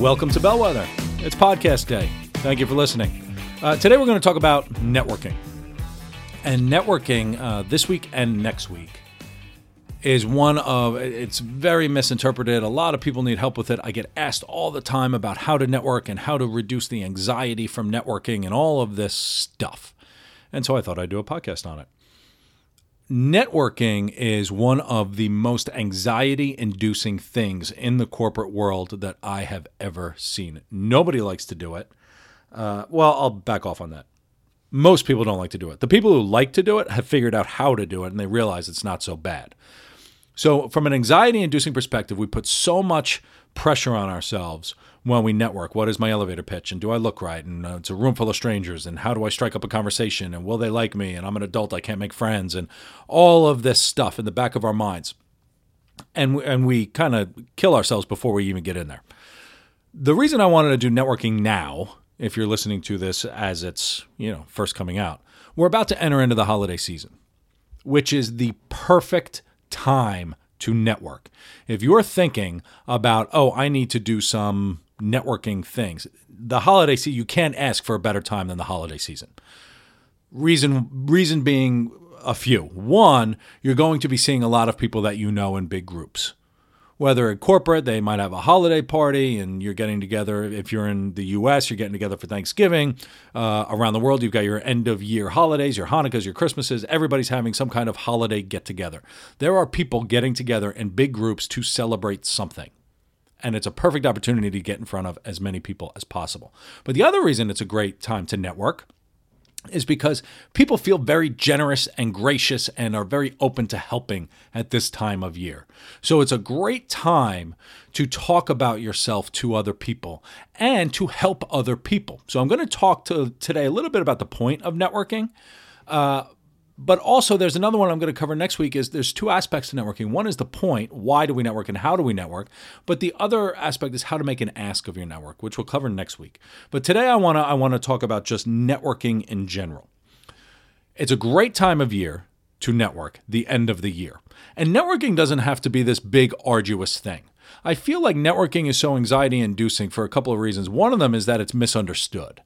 Welcome to Bellwether. It's podcast day. Thank you for listening. Uh, today we're going to talk about networking. And networking uh, this week and next week is one of, it's very misinterpreted. A lot of people need help with it. I get asked all the time about how to network and how to reduce the anxiety from networking and all of this stuff. And so I thought I'd do a podcast on it networking is one of the most anxiety inducing things in the corporate world that I have ever seen. Nobody likes to do it. Uh, well, I'll back off on that. Most people don't like to do it. The people who like to do it have figured out how to do it and they realize it's not so bad. So, from an anxiety inducing perspective, we put so much pressure on ourselves when we network. What is my elevator pitch? And do I look right? And uh, it's a room full of strangers. And how do I strike up a conversation? And will they like me? And I'm an adult, I can't make friends. And all of this stuff in the back of our minds. And, and we kind of kill ourselves before we even get in there. The reason I wanted to do networking now, if you're listening to this as it's, you know, first coming out, we're about to enter into the holiday season, which is the perfect time to network. If you're thinking about, oh, I need to do some networking things. The holiday season, you can't ask for a better time than the holiday season. Reason reason being a few. One, you're going to be seeing a lot of people that you know in big groups. Whether at corporate, they might have a holiday party and you're getting together. If you're in the US, you're getting together for Thanksgiving. Uh, around the world, you've got your end of year holidays, your Hanukkahs, your Christmases. Everybody's having some kind of holiday get together. There are people getting together in big groups to celebrate something and it's a perfect opportunity to get in front of as many people as possible. But the other reason it's a great time to network is because people feel very generous and gracious and are very open to helping at this time of year. So it's a great time to talk about yourself to other people and to help other people. So I'm going to talk to today a little bit about the point of networking. Uh, but also there's another one I'm going to cover next week is there's two aspects to networking. One is the point, why do we network and how do we network? But the other aspect is how to make an ask of your network, which we'll cover next week. But today I want to I want to talk about just networking in general. It's a great time of year to network, the end of the year. And networking doesn't have to be this big arduous thing. I feel like networking is so anxiety inducing for a couple of reasons. One of them is that it's misunderstood.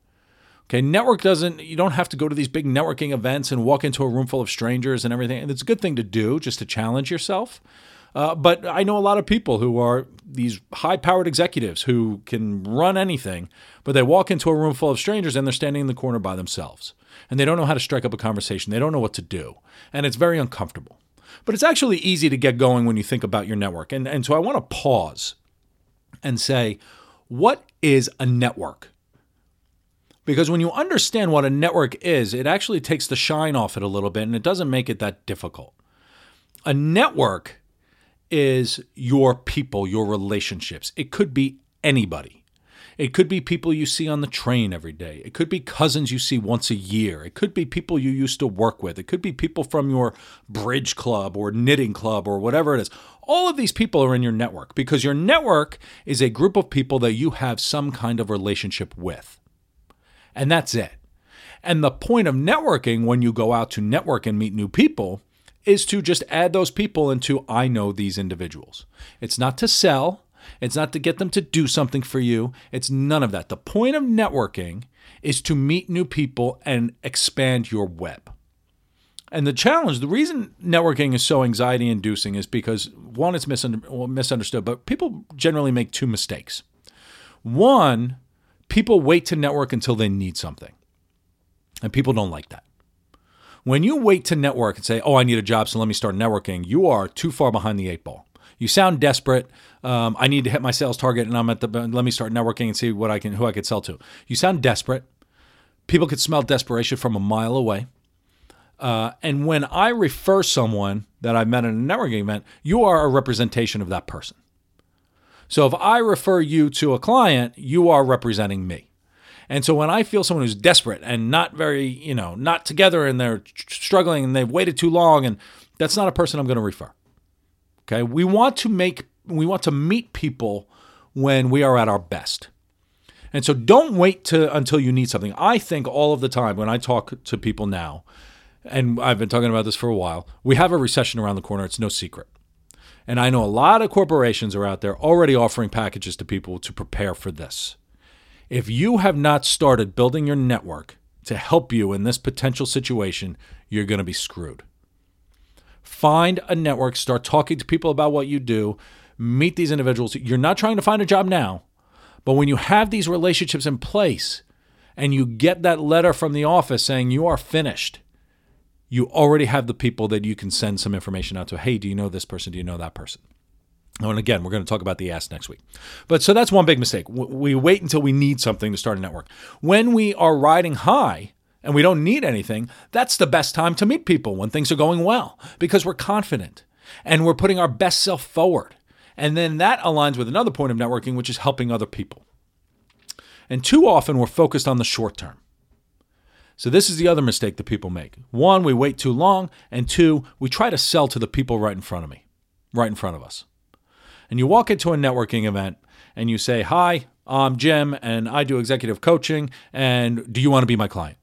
Okay, network doesn't, you don't have to go to these big networking events and walk into a room full of strangers and everything. And it's a good thing to do just to challenge yourself. Uh, but I know a lot of people who are these high powered executives who can run anything, but they walk into a room full of strangers and they're standing in the corner by themselves. And they don't know how to strike up a conversation. They don't know what to do. And it's very uncomfortable. But it's actually easy to get going when you think about your network. And, and so I want to pause and say, what is a network? Because when you understand what a network is, it actually takes the shine off it a little bit and it doesn't make it that difficult. A network is your people, your relationships. It could be anybody. It could be people you see on the train every day. It could be cousins you see once a year. It could be people you used to work with. It could be people from your bridge club or knitting club or whatever it is. All of these people are in your network because your network is a group of people that you have some kind of relationship with. And that's it. And the point of networking when you go out to network and meet new people is to just add those people into I know these individuals. It's not to sell, it's not to get them to do something for you, it's none of that. The point of networking is to meet new people and expand your web. And the challenge, the reason networking is so anxiety inducing is because one, it's misunderstood, but people generally make two mistakes. One, people wait to network until they need something. And people don't like that. When you wait to network and say, oh, I need a job, so let me start networking, you are too far behind the eight ball. You sound desperate. Um, I need to hit my sales target, and I'm at the. Let me start networking and see what I can, who I could sell to. You sound desperate. People could smell desperation from a mile away. Uh, and when I refer someone that I met at a networking event, you are a representation of that person. So if I refer you to a client, you are representing me. And so when I feel someone who's desperate and not very, you know, not together and they're struggling and they've waited too long and that's not a person I'm going to refer. Okay? We want to make we want to meet people when we are at our best. And so don't wait to until you need something. I think all of the time when I talk to people now, and I've been talking about this for a while, we have a recession around the corner. It's no secret. And I know a lot of corporations are out there already offering packages to people to prepare for this. If you have not started building your network to help you in this potential situation, you're going to be screwed. Find a network, start talking to people about what you do, meet these individuals. You're not trying to find a job now, but when you have these relationships in place and you get that letter from the office saying you are finished, you already have the people that you can send some information out to. Hey, do you know this person? Do you know that person? Oh, and again, we're going to talk about the ask next week. But so that's one big mistake. We wait until we need something to start a network. When we are riding high and we don't need anything, that's the best time to meet people when things are going well because we're confident and we're putting our best self forward. And then that aligns with another point of networking, which is helping other people. And too often we're focused on the short term. So, this is the other mistake that people make. One, we wait too long. And two, we try to sell to the people right in front of me, right in front of us. And you walk into a networking event and you say, Hi, I'm Jim and I do executive coaching. And do you want to be my client?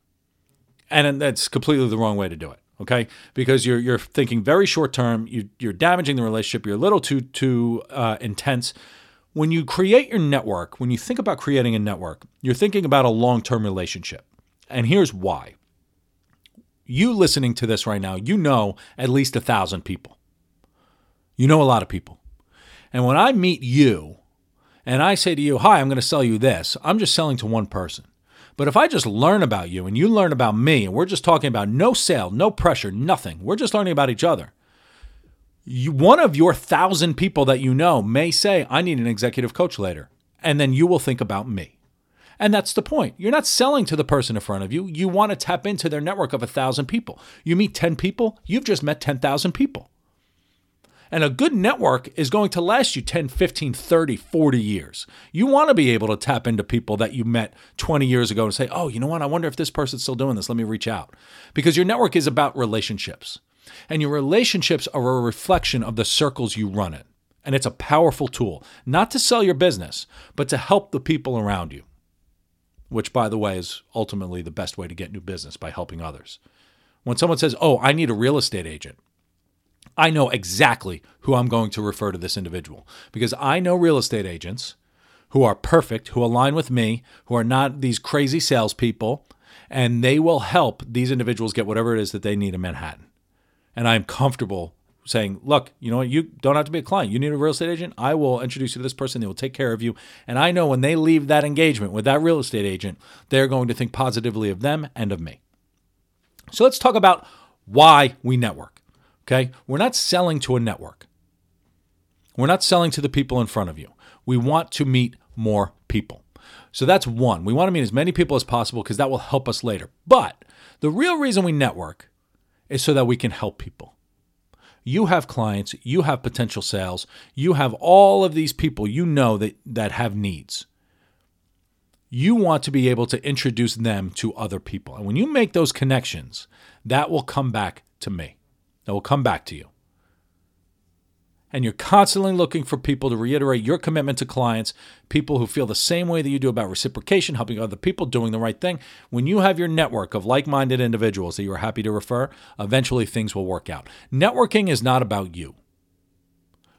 And that's completely the wrong way to do it okay? Because you're you're thinking very short term. You you're damaging the relationship. You're a little too too uh, intense. When you create your network, when you think about creating a network, you're thinking about a long term relationship. And here's why. You listening to this right now, you know at least a thousand people. You know a lot of people. And when I meet you and I say to you, Hi, I'm going to sell you this, I'm just selling to one person. But if I just learn about you and you learn about me, and we're just talking about no sale, no pressure, nothing, we're just learning about each other. You, one of your thousand people that you know may say, I need an executive coach later. And then you will think about me. And that's the point. You're not selling to the person in front of you. You want to tap into their network of a thousand people. You meet 10 people, you've just met 10,000 people. And a good network is going to last you 10, 15, 30, 40 years. You want to be able to tap into people that you met 20 years ago and say, oh, you know what? I wonder if this person's still doing this. Let me reach out. Because your network is about relationships. And your relationships are a reflection of the circles you run in. And it's a powerful tool, not to sell your business, but to help the people around you, which, by the way, is ultimately the best way to get new business by helping others. When someone says, Oh, I need a real estate agent, I know exactly who I'm going to refer to this individual because I know real estate agents who are perfect, who align with me, who are not these crazy salespeople, and they will help these individuals get whatever it is that they need in Manhattan. And I'm comfortable saying, look, you know what, you don't have to be a client. You need a real estate agent. I will introduce you to this person. They will take care of you. And I know when they leave that engagement with that real estate agent, they're going to think positively of them and of me. So let's talk about why we network. Okay? We're not selling to a network. We're not selling to the people in front of you. We want to meet more people. So that's one. We want to meet as many people as possible because that will help us later. But the real reason we network is so that we can help people. You have clients, you have potential sales, you have all of these people you know that, that have needs. You want to be able to introduce them to other people. And when you make those connections, that will come back to me that will come back to you. And you're constantly looking for people to reiterate your commitment to clients, people who feel the same way that you do about reciprocation, helping other people, doing the right thing. When you have your network of like minded individuals that you're happy to refer, eventually things will work out. Networking is not about you.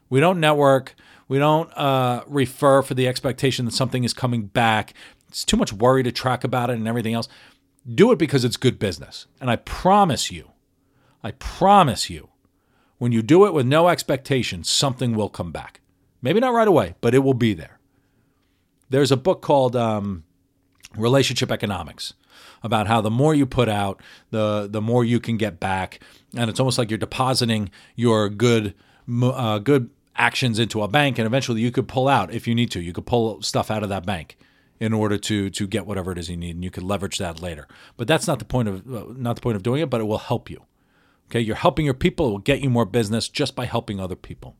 We don't network, we don't uh, refer for the expectation that something is coming back. It's too much worry to track about it and everything else. Do it because it's good business. And I promise you, I promise you, when you do it with no expectation, something will come back. Maybe not right away, but it will be there. There's a book called um, Relationship Economics about how the more you put out, the the more you can get back, and it's almost like you're depositing your good uh, good actions into a bank, and eventually you could pull out if you need to. You could pull stuff out of that bank in order to to get whatever it is you need, and you could leverage that later. But that's not the point of uh, not the point of doing it, but it will help you. Okay, you're helping your people, it will get you more business just by helping other people.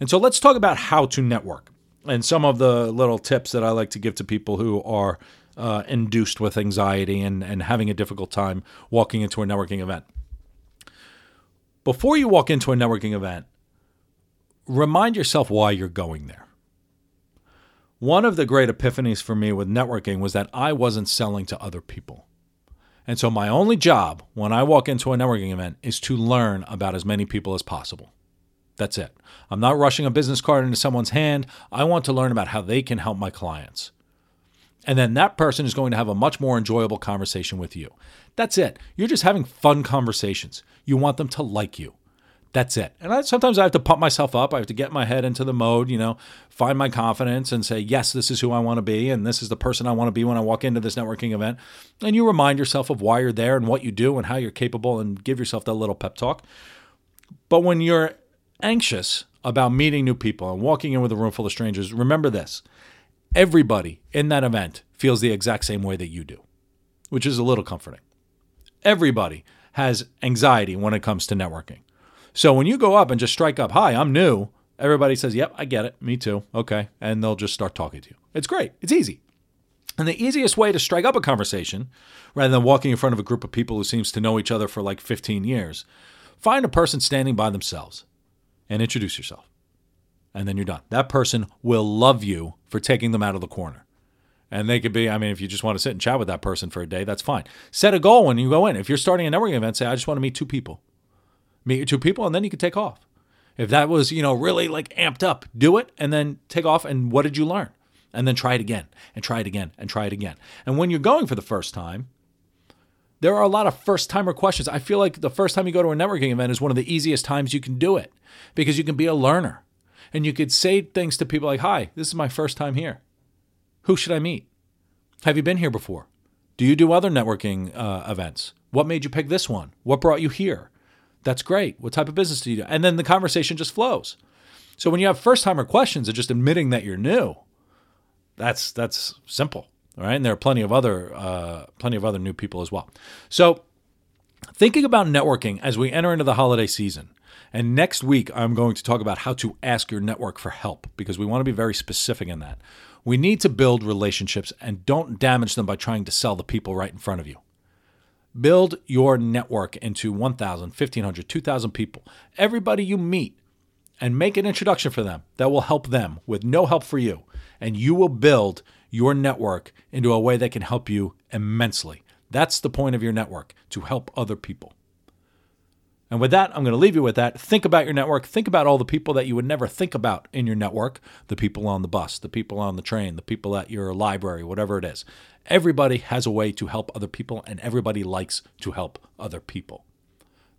And so let's talk about how to network. and some of the little tips that I like to give to people who are uh, induced with anxiety and, and having a difficult time walking into a networking event. Before you walk into a networking event, remind yourself why you're going there. One of the great epiphanies for me with networking was that I wasn't selling to other people. And so my only job when I walk into a networking event is to learn about as many people as possible. That's it. I'm not rushing a business card into someone's hand. I want to learn about how they can help my clients. And then that person is going to have a much more enjoyable conversation with you. That's it. You're just having fun conversations. You want them to like you. That's it. And I, sometimes I have to pump myself up. I have to get my head into the mode, you know, find my confidence and say, yes, this is who I want to be. And this is the person I want to be when I walk into this networking event. And you remind yourself of why you're there and what you do and how you're capable and give yourself that little pep talk. But when you're anxious about meeting new people and walking in with a room full of strangers, remember this everybody in that event feels the exact same way that you do, which is a little comforting. Everybody has anxiety when it comes to networking. So when you go up and just strike up, hi, I'm new, everybody says, yep, I get it. Me too. Okay. And they'll just start talking to you. It's great. It's easy. And the easiest way to strike up a conversation, rather than walking in front of a group of people who seems to know each other for like 15 years, find a person standing by themselves and introduce yourself. And then you're done. That person will love you for taking them out of the corner. And they could be, I mean, if you just want to sit and chat with that person for a day, that's fine. Set a goal when you go in. If you're starting a networking event, say, I just want to meet two people. Meet your two people, and then you can take off. If that was, you know, really like amped up, do it and then take off. And what did you learn? And then try it again and try it again and try it again. And when you're going for the first time, there are a lot of first timer questions. I feel like the first time you go to a networking event is one of the easiest times you can do it because you can be a learner and you could say things to people like, Hi, this is my first time here. Who should I meet? Have you been here before? Do you do other networking uh, events? What made you pick this one? What brought you here? That's great. What type of business do you do? And then the conversation just flows. So when you have first timer questions and just admitting that you're new, that's that's simple. right? and there are plenty of other uh, plenty of other new people as well. So, thinking about networking as we enter into the holiday season, and next week I'm going to talk about how to ask your network for help because we want to be very specific in that. We need to build relationships and don't damage them by trying to sell the people right in front of you. Build your network into 1,000, 1,500, 2,000 people. Everybody you meet, and make an introduction for them that will help them with no help for you. And you will build your network into a way that can help you immensely. That's the point of your network to help other people. And with that, I'm going to leave you with that. Think about your network. Think about all the people that you would never think about in your network the people on the bus, the people on the train, the people at your library, whatever it is. Everybody has a way to help other people, and everybody likes to help other people.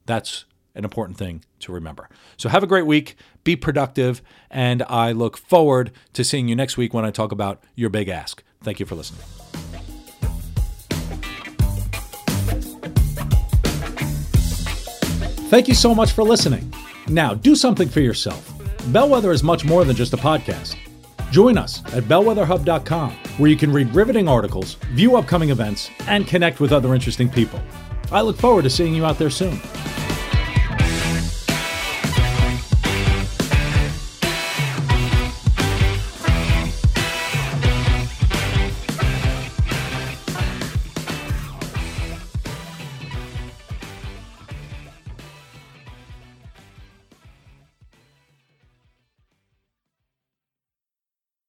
That's an important thing to remember. So have a great week, be productive, and I look forward to seeing you next week when I talk about your big ask. Thank you for listening. Thank you so much for listening. Now, do something for yourself. Bellwether is much more than just a podcast. Join us at bellwetherhub.com, where you can read riveting articles, view upcoming events, and connect with other interesting people. I look forward to seeing you out there soon.